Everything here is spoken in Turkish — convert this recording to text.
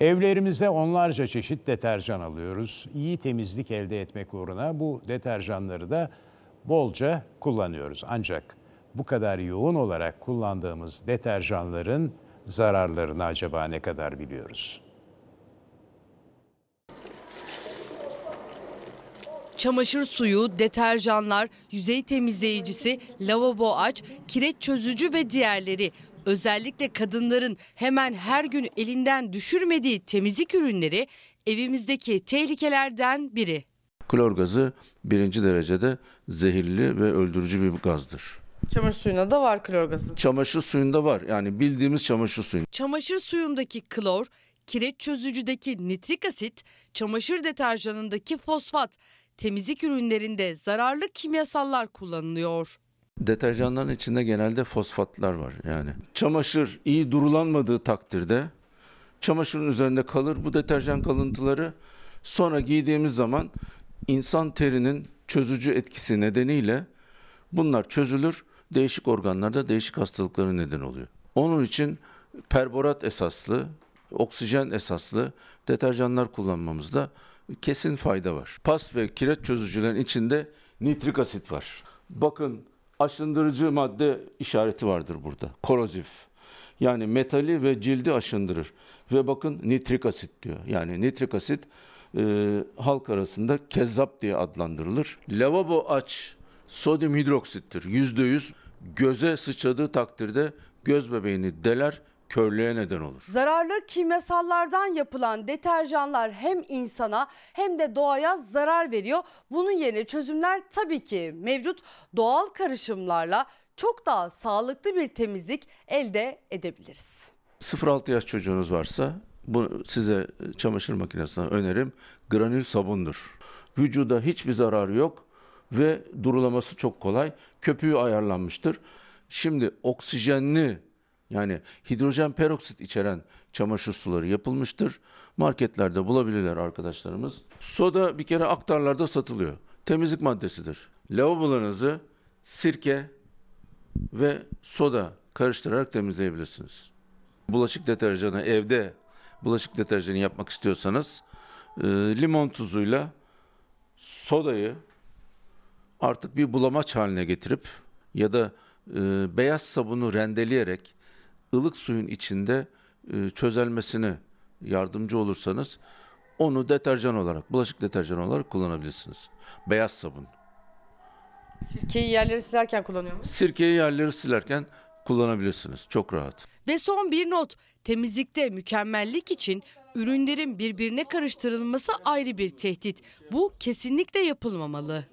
Evlerimize onlarca çeşit deterjan alıyoruz. İyi temizlik elde etmek uğruna bu deterjanları da bolca kullanıyoruz. Ancak bu kadar yoğun olarak kullandığımız deterjanların zararlarını acaba ne kadar biliyoruz? Çamaşır suyu, deterjanlar, yüzey temizleyicisi, lavabo aç, kireç çözücü ve diğerleri. Özellikle kadınların hemen her gün elinden düşürmediği temizlik ürünleri evimizdeki tehlikelerden biri. Klor gazı birinci derecede zehirli ve öldürücü bir gazdır. Çamaşır suyunda da var klor gazı. Çamaşır suyunda var. Yani bildiğimiz çamaşır suyu. Çamaşır suyundaki klor, kireç çözücüdeki nitrik asit, çamaşır deterjanındaki fosfat, temizlik ürünlerinde zararlı kimyasallar kullanılıyor. Deterjanların içinde genelde fosfatlar var yani. Çamaşır iyi durulanmadığı takdirde çamaşırın üzerinde kalır bu deterjan kalıntıları. Sonra giydiğimiz zaman insan terinin çözücü etkisi nedeniyle bunlar çözülür. Değişik organlarda değişik hastalıkları neden oluyor. Onun için perborat esaslı, oksijen esaslı deterjanlar kullanmamızda kesin fayda var. Pas ve kireç çözücülerin içinde nitrik asit var. Bakın aşındırıcı madde işareti vardır burada. Korozif. Yani metali ve cildi aşındırır. Ve bakın nitrik asit diyor. Yani nitrik asit e, halk arasında kezzap diye adlandırılır. Lavabo aç sodyum hidroksittir. Yüzde yüz göze sıçradığı takdirde göz bebeğini deler, körlüğe neden olur. Zararlı kimyasallardan yapılan deterjanlar hem insana hem de doğaya zarar veriyor. Bunun yerine çözümler tabii ki mevcut doğal karışımlarla çok daha sağlıklı bir temizlik elde edebiliriz. 0-6 yaş çocuğunuz varsa bu size çamaşır makinesinden önerim granül sabundur. Vücuda hiçbir zararı yok ve durulaması çok kolay. Köpüğü ayarlanmıştır. Şimdi oksijenli yani hidrojen peroksit içeren çamaşır suları yapılmıştır. Marketlerde bulabilirler arkadaşlarımız. Soda bir kere aktarlarda satılıyor. Temizlik maddesidir. Lavabolarınızı sirke ve soda karıştırarak temizleyebilirsiniz. Bulaşık deterjanı evde bulaşık deterjanı yapmak istiyorsanız e, limon tuzuyla sodayı artık bir bulamaç haline getirip ya da e, beyaz sabunu rendeleyerek ılık suyun içinde e, çözelmesine yardımcı olursanız onu deterjan olarak, bulaşık deterjanı olarak kullanabilirsiniz. Beyaz sabun. Sirkeyi yerleri silerken kullanıyor musunuz? Sirkeyi yerleri silerken kullanabilirsiniz. Çok rahat. Ve son bir not. Temizlikte mükemmellik için ürünlerin birbirine karıştırılması ayrı bir tehdit. Bu kesinlikle yapılmamalı.